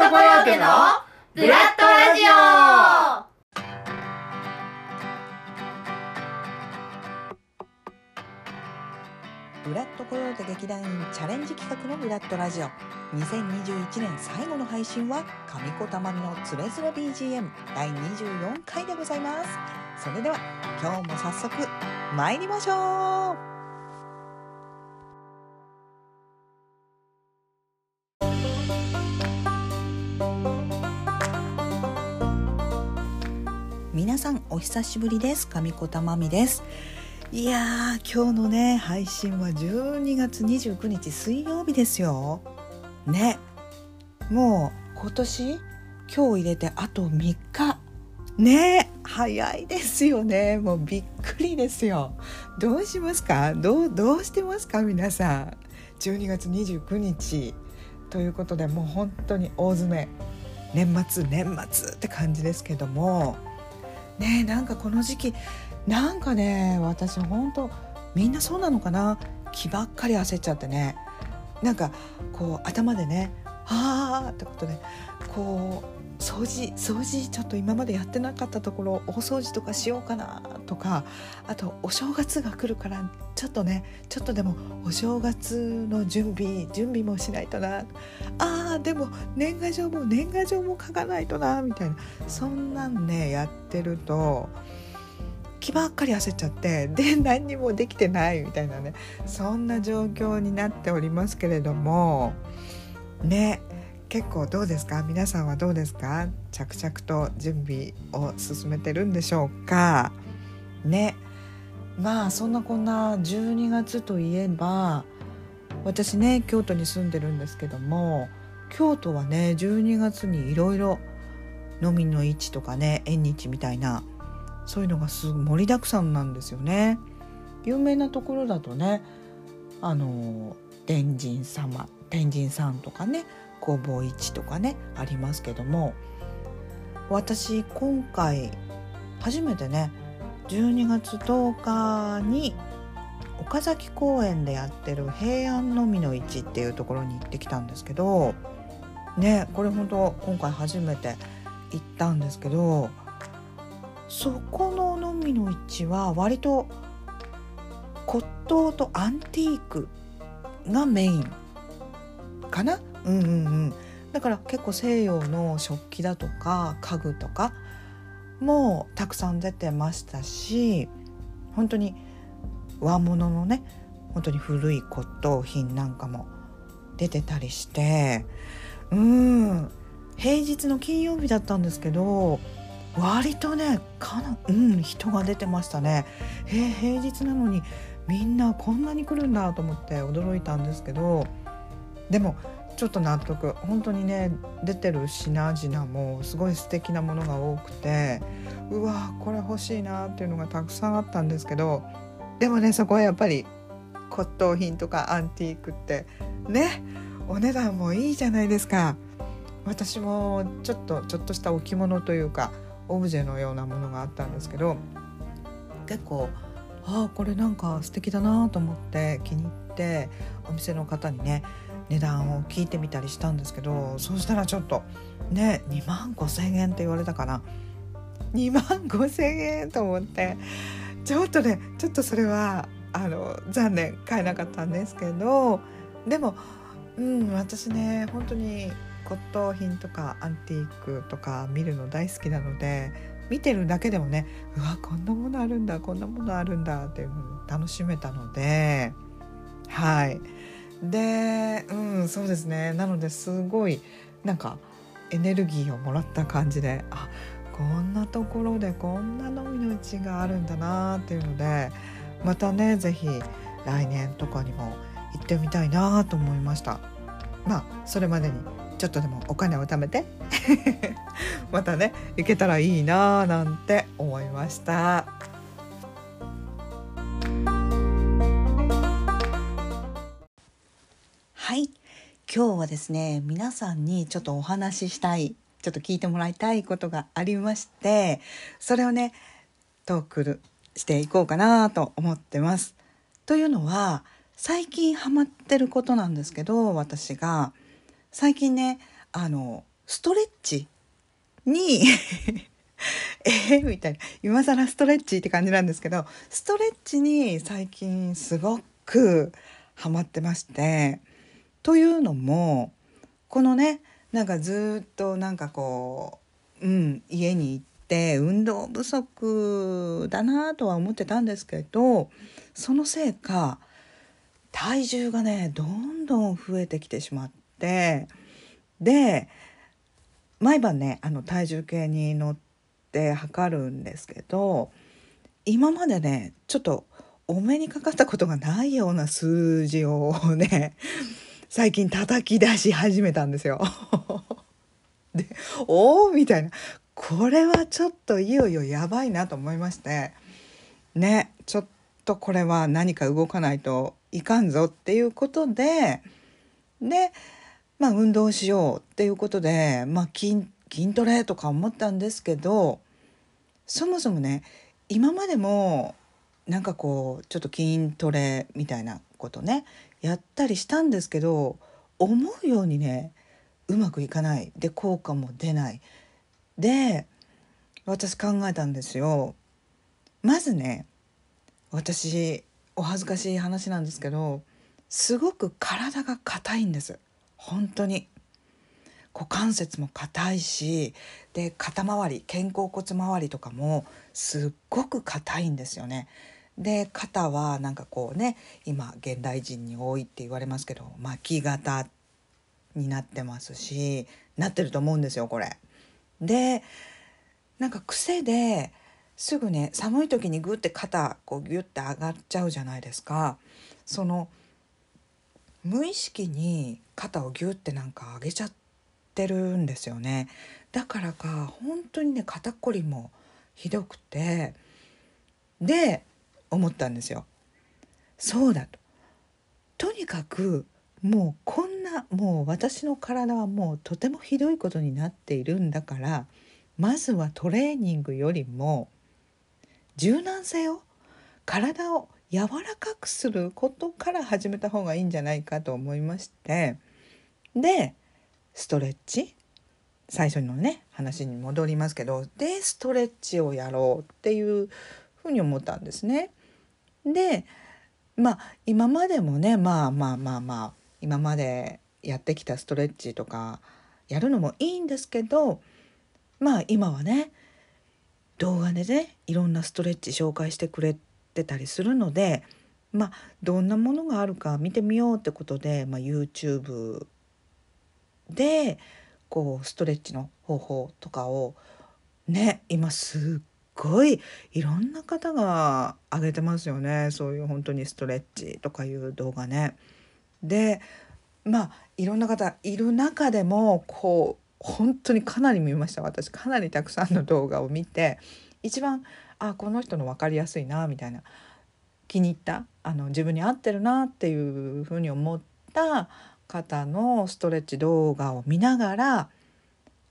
トコヨーテのブラッドラジオ。ブラッドコヨーテ劇団員チャレンジ企画のブラッドラジオ。2021年最後の配信は上子たまみのつれづれ BGM 第24回でございます。それでは今日も早速参りましょう。さんお久しぶりです。上子たまみです。いやー今日のね配信は12月29日水曜日ですよ。ね。もう今年今日入れてあと3日。ね。早いですよね。もうびっくりですよ。どうしますか？どうどうしてますか？皆さん。12月29日。ということでもう本当に大詰め。年末年末って感じですけども。ねなんかこの時期なんかね私ほんとみんなそうなのかな？気ばっかり焦っちゃってね。なんかこう頭でね「ああ」ってことでこう掃除掃除ちょっと今までやってなかったところ大掃除とかしようかなとかあとお正月が来るからちょっとねちょっとでもお正月の準備準備もしないとな。あーでも年賀状も年賀状も書かないとなみたいな。そんなんねやってると気ばっかり焦っちゃってで何にもできてないみたいなね。そんな状況になっておりますけれどもね。結構どうですか？皆さんはどうですか？着々と準備を進めてるんでしょうか？ね。まあそんなこんな12月といえば私ね京都に住んでるんですけども京都はね12月にいろいろ飲みの市とかね縁日みたいなそういうのがす盛りだくさんなんですよね。有名なところだとねあの天神様天神さんとかね工房市とかねありますけども私今回初めてね12月10日に岡崎公園でやってる平安のみの市っていうところに行ってきたんですけどねこれ本当今回初めて行ったんですけどそこののみの市は割と骨董とアンティークがメインかな？うんうん。うんだから結構西洋の食器だとか家具とかもたくさん出てましたし本当に和物のね本当に古い骨董品なんかも出てたりしてうん。平日の金曜日だったんですけど割とねかなうん人が出てましたね。へえ平日なのにみんなこんなに来るんだと思って驚いたんですけどでもちょっと納得。本当にね出てる品々もすごい素敵なものが多くてうわこれ欲しいなっていうのがたくさんあったんですけどでもねそこはやっぱり骨董品とかアンティークってねお値段もいいじゃないですか。私もちょっとちょっとした置物というかオブジェのようなものがあったんですけど結構ああこれなんか素敵だなと思って気に入ってお店の方にね値段を聞いてみたりしたんですけどそうしたらちょっとね2万5,000円って言われたかな。2万5,000円と思ってちょっとねちょっとそれはあの残念買えなかったんですけどでもうん私ね本当に骨董品とかアンティークとか見るの大好きなので見てるだけでもねうわこんなものあるんだこんなものあるんだっていうふうに楽しめたのではい。でうんそうですね。なのですごいなんかエネルギーをもらった感じであこんなところでこんなの市があるんだなっていうのでまたね是非来年とかにも行ってみたいなと思いました。まあそれまでにちょっとでもお金を貯めて またね行けたらいいななんて思いました。今日はですね皆さんにちょっとお話ししたいちょっと聞いてもらいたいことがありましてそれをねトークしていこうかなと思ってます。というのは最近ハマってることなんですけど私が最近ねあのストレッチに えー、みたいな今更ストレッチって感じなんですけどストレッチに最近すごくハマってましてというのもこのねなんかずっとなんかこう、うん、家に行って運動不足だなとは思ってたんですけどそのせいか体重がねどんどん増えてきてしまってで毎晩ねあの体重計に乗って測るんですけど今までねちょっとお目にかかったことがないような数字をね最近叩き出し始めたんですよ。でおおみたいなこれはちょっといよいよやばいなと思いましてねちょっとこれは何か動かないといかんぞっていうことででまあ運動しようっていうことで、まあ筋、筋トレとか思ったんですけどそもそもね今までもなんかこうちょっと筋トレみたいなことねやったりしたんですけど思うようにねうまくいかない。で効果も出ない。で私考えたんですよ。まずね私お恥ずかしい話なんですけどすごく体が硬いんです。本当に。股関節も硬いしで肩周り肩甲骨周りとかもすっごく硬いんですよね。で肩はなんかこうね今現代人に多いって言われますけど巻き肩になってますしなってると思うんですよこれ。でなんか癖ですぐね寒い時にグッて肩こうギュッて上がっちゃうじゃないですか。その無意識に肩をギュッてなんか上げちゃってるんですよね。だからか本当にね肩こりもひどくてで思ったんですよ。そうだと。とにかくもうこんなもう私の体はもうとてもひどいことになっているんだからまずはトレーニングよりも柔軟性を体を柔らかくすることから始めた方がいいんじゃないかと思いましてでストレッチ最初のね話に戻りますけどでストレッチをやろうっていうふうに思ったんですね。でまあ今までもねまあまあまあまあ今までやってきたストレッチとかやるのもいいんですけどまあ今はね動画でねいろんなストレッチ紹介してくれてたりするのでまあどんなものがあるか見てみようってことで、まあ、YouTube でこうストレッチの方法とかをね今すっごいいろんな方が上げてますよねそういう本当にストレッチとかいう動画ね。でまあいろんな方いる中でもこう本当にかなり見ました私かなりたくさんの動画を見て一番あこの人の分かりやすいなみたいな気に入ったあの自分に合ってるなっていうふうに思った方のストレッチ動画を見ながら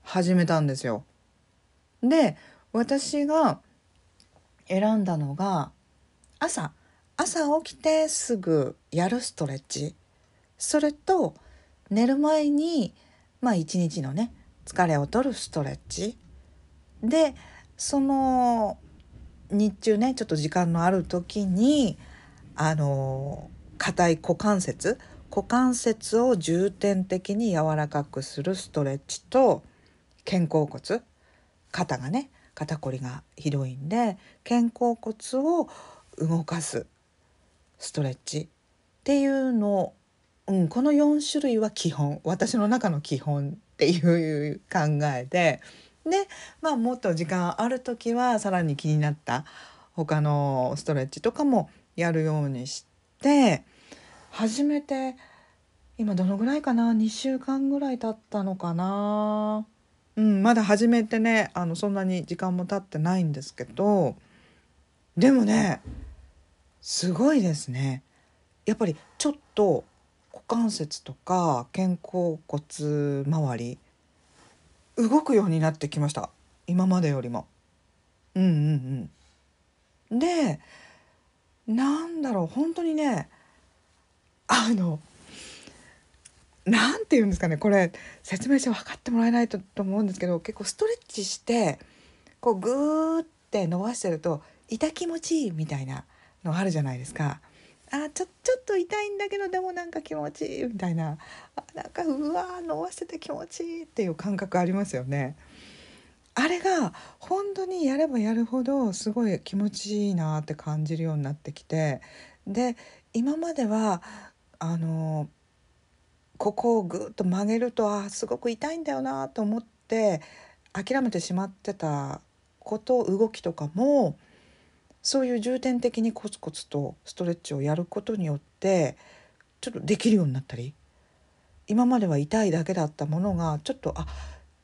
始めたんですよ。で私が選んだのが朝朝起きてすぐやるストレッチ。それと寝る前にまあ一日のね疲れを取るストレッチ。でその日中ねちょっと時間のある時にあの硬い股関節。股関節を重点的に柔らかくするストレッチと肩甲骨。肩がね肩こりがひどいんで肩甲骨を動かすストレッチっていうの、うん、この4種類は基本。私の中の基本っていう考えで。で、まあ、もっと時間ある時はさらに気になった他のストレッチとかもやるようにして初めて今どのぐらいかな？2週間ぐらい経ったのかな？うんまだ始めてねあのそんなに時間も経ってないんですけどでもねすごいですね。やっぱりちょっと股関節とか肩甲骨周り動くようになってきました。今までよりも。うんうんうん、でなんだろう本当にねあのなんて言うんですかねこれ説明して分かってもらえないとと思うんですけど結構ストレッチしてこうグーって伸ばしてると痛気持ちいいみたいなのあるじゃないですか。あちょちょっと痛いんだけどでもなんか気持ちいいみたいなあなんかうわ伸ばしてて気持ちいいっていう感覚ありますよね。あれが本当にやればやるほどすごい気持ちいいなって感じるようになってきてで今まではあのここをぐっと曲げるとあすごく痛いんだよなと思って諦めてしまってたこと動きとかもそういう重点的にコツコツとストレッチをやることによってちょっとできるようになったり今までは痛いだけだったものがちょっとあ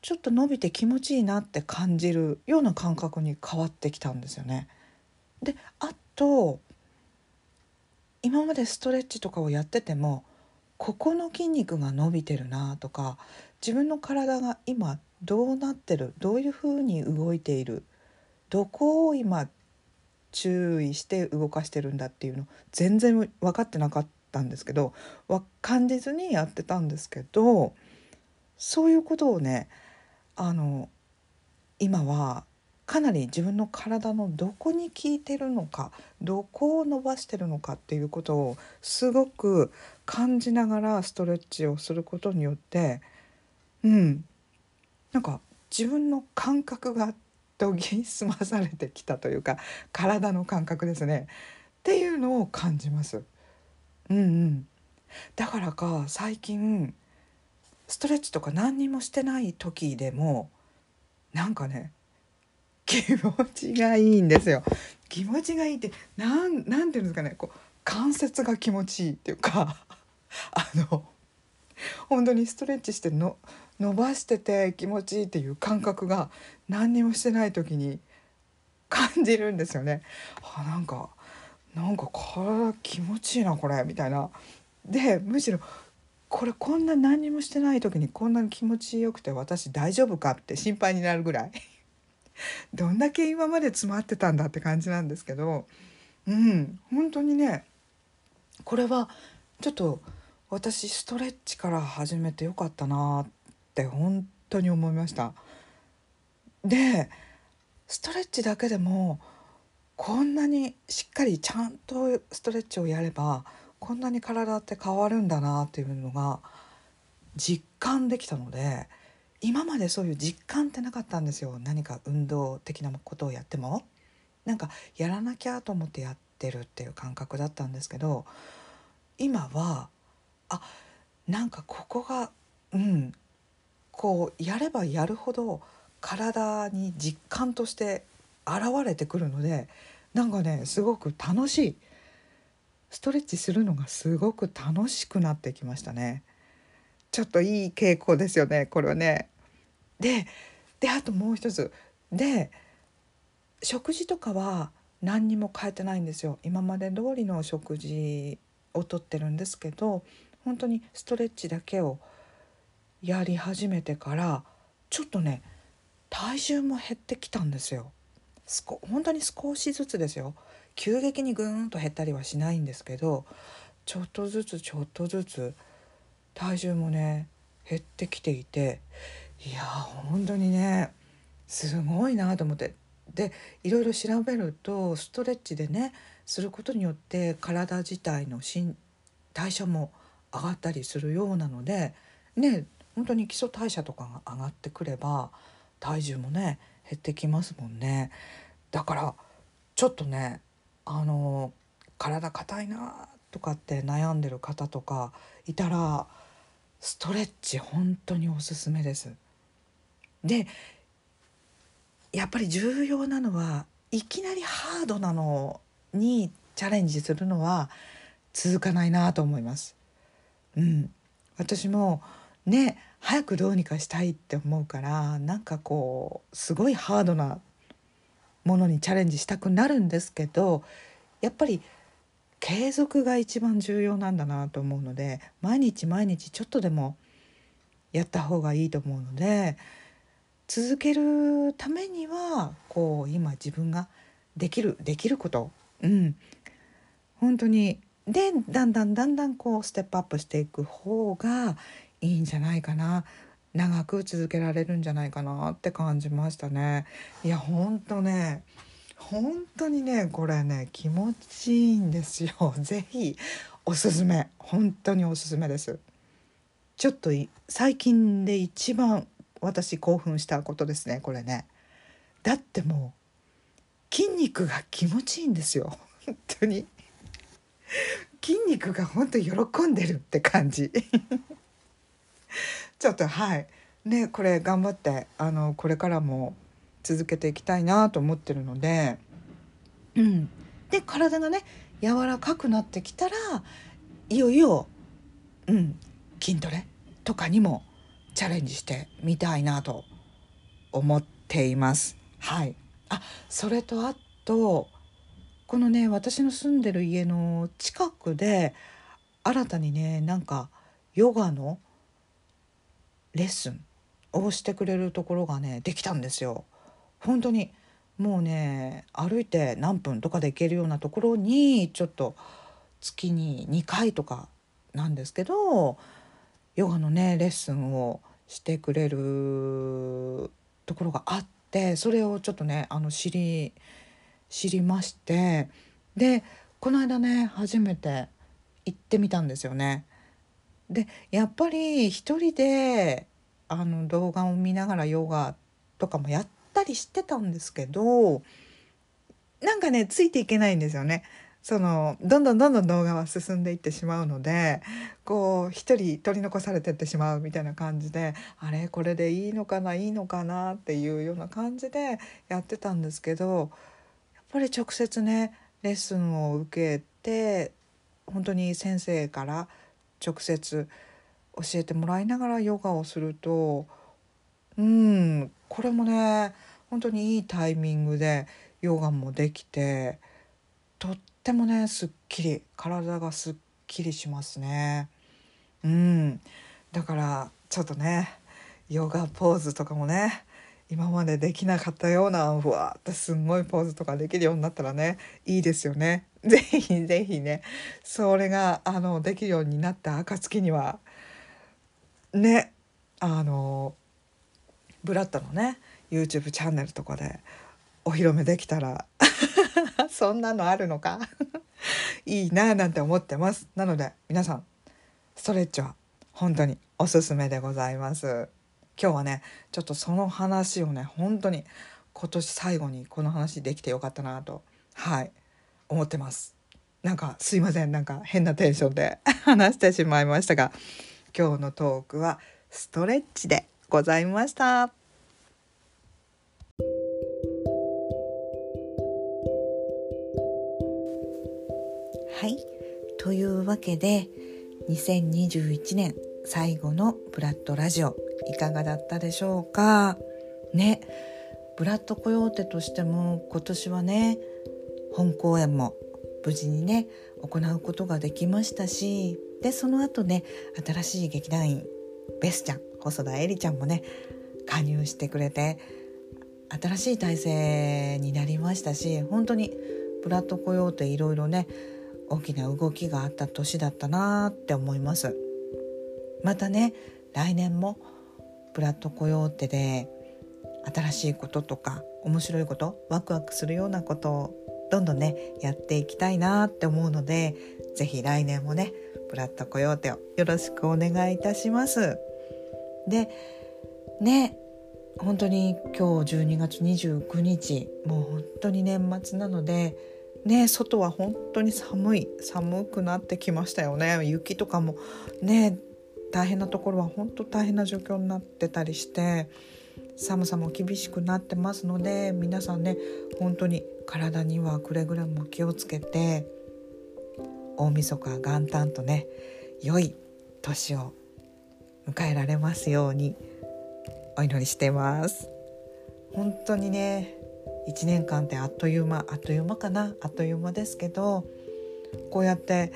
ちょっと伸びて気持ちいいなって感じるような感覚に変わってきたんですよね。であと今までストレッチとかをやっててもここの筋肉が伸びてるなとか自分の体が今どうなってるどういうふうに動いているどこを今注意して動かしてるんだっていうの全然分かってなかったんですけど感じずにやってたんですけどそういうことをねあの今はかなり自分の体のどこに効いてるのかどこを伸ばしてるのかっていうことをすごく感じながらストレッチをすることによってうん。なんか自分の感覚が研ぎ澄まされてきたというか体の感覚ですね。っていうのを感じます。うんうん、だからか最近ストレッチとか何にもしてない時でもなんかね気持ちがいいんですよ。気持ちがいいってなんなんていうんですかねこう関節が気持ちいいっていうか。あの本当にストレッチしての伸ばしてて気持ちいいっていう感覚が何にもしてない時に感じるんですよね。あなんかなんか体気持ちいいなこれみたいな。でむしろこれこんな何にもしてない時にこんなに気持ちよくて私大丈夫か？って心配になるぐらい どんだけ今まで詰まってたんだって感じなんですけどうん本当にねこれはちょっと私ストレッチから始めてよかったなって本当に思いました。でストレッチだけでもこんなにしっかりちゃんとストレッチをやればこんなに体って変わるんだなっていうのが実感できたので今までそういう実感ってなかったんですよ何か運動的なことをやってもなんかやらなきゃと思ってやってるっていう感覚だったんですけど今はあなんかここがうんこうやればやるほど体に実感として現れてくるのでなんかねすごく楽しいストレッチするのがすごく楽しくなってきましたね。ちょっといい傾向ですよねこれはね。でであともう一つで食事とかは何にも変えてないんですよ今まで通りの食事をとってるんですけど本当にストレッチだけをやり始めてからちょっとね体重も減ってきたんですよ。本当に少しずつですよ急激にぐーんと減ったりはしないんですけどちょっとずつちょっとずつ体重もね減ってきていていや本当にねすごいなと思ってでいろいろ調べるとストレッチでねすることによって体自体の代謝も上がったりするようなのでね本当に基礎代謝とかが上がってくれば体重もね減ってきますもんねだからちょっとねあの体硬いなとかって悩んでる方とかいたらストレッチ本当におすすめです。でやっぱり重要なのはいきなりハードなのにチャレンジするのは続かないなと思います。うん、私もね早くどうにかしたいって思うからなんかこうすごいハードなものにチャレンジしたくなるんですけどやっぱり継続が一番重要なんだなと思うので毎日毎日ちょっとでもやった方がいいと思うので続けるためにはこう今自分ができるできること。うん。本当にでだんだんだんだんこうステップアップしていく方がいいんじゃないかな。長く続けられるんじゃないかなって感じましたね。いやほんとね本当にねこれね気持ちいいんですよ。是非おすすめ。本当におすすめです。ちょっと最近で一番私興奮したことですねこれね。だってもう筋肉が気持ちいいんですよ。本当に。筋肉が本当喜んでるって感じ。ちょっとはい。ねこれ頑張ってあのこれからも続けていきたいなと思ってるので、うん、で体がね柔らかくなってきたらいよいよ、うん、筋トレとかにもチャレンジしてみたいなと思っています。はい、あそれとあとこのね私の住んでる家の近くで新たにねなんかヨガのレッスンをしてくれるところがねできたんですよ。本当にもうね歩いて何分とかで行けるようなところにちょっと月に2回とかなんですけどヨガのねレッスンをしてくれるところがあってそれをちょっとねあの知り知りましてでこの間ね初めて行ってみたんですよね。でやっぱり一人であの動画を見ながらヨガとかもやったりしてたんですけどなんかねついていけないんですよね。そのどんどんどんどん動画は進んでいってしまうのでこう一人取り残されてってしまうみたいな感じであれこれでいいのかないいのかなっていうような感じでやってたんですけどっぱり直接ねレッスンを受けて本当に先生から直接教えてもらいながらヨガをするとうんこれもね本当にいいタイミングでヨガもできてとってもねすっきり体がすっきりしますね。うんだからちょっとねヨガポーズとかもね今までできなかったようなふわってすんごいポーズとかできるようになったらねいいですよね。ぜひぜひねそれがあのできるようになった暁にはねあのブラッドのね YouTube チャンネルとかでお披露目できたら そんなのあるのか？いいななんて思ってます。なので皆さんストレッチは本当におすすめでございます。今日はねちょっとその話をね本当に今年最後にこの話できてよかったなとはい思ってます。なんかすいませんなんか変なテンションで 話してしまいましたが今日のトークはストレッチでございました。はい。というわけで2021年最後のブラッドラジオ。いかがだったでしょうか？ね。ブラッドコヨーテとしても今年はね本公演も無事にね行うことができましたしでその後ね新しい劇団員ベスちゃん細田絵里ちゃんもね加入してくれて新しい体制になりましたし本当にブラッドコヨーテいろいろね大きな動きがあった年だったなって思います。またね来年もブラッドコヨーテで新しいこととか面白いことワクワクするようなことをどんどんねやっていきたいなって思うので是非来年もねブラッドコヨーテをよろしくお願いいたします。でね本当に今日12月29日もう本当に年末なのでね外は本当に寒い寒くなってきましたよね。雪とかもね大変なところは本当大変な状況になってたりして寒さも厳しくなってますので皆さんね本当に体にはくれぐれも気をつけて大晦日元旦とね良い年を迎えられますようにお祈りしてます。本当にね1年間ってあっという間あっという間かなあっという間ですけどこうやって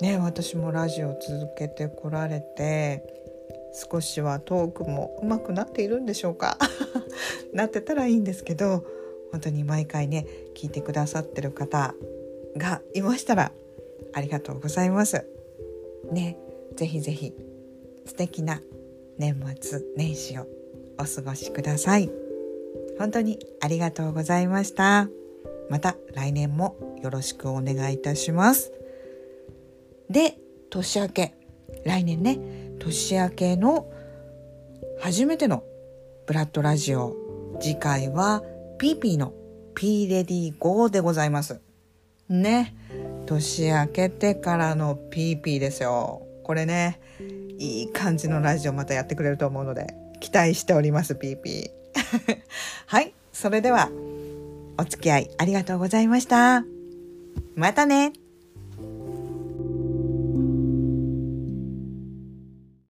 ね私もラジオ続けてこられて少しはトークも上手くなっているんでしょうか？なってたらいいんですけど本当に毎回ね聞いてくださってる方がいましたらありがとうございます。ねぜひぜひ素敵な年末年始をお過ごしください。本当にありがとうございました。また来年もよろしくお願いいたします。で年明け来年ね年明けの初めてのブラッドラジオ。次回はピーピーの P レディー GO でございます。ね。年明けてからのピーピーですよ。これねいい感じのラジオまたやってくれると思うので期待しておりますピーピーはい。それではお付き合いありがとうございました。またね。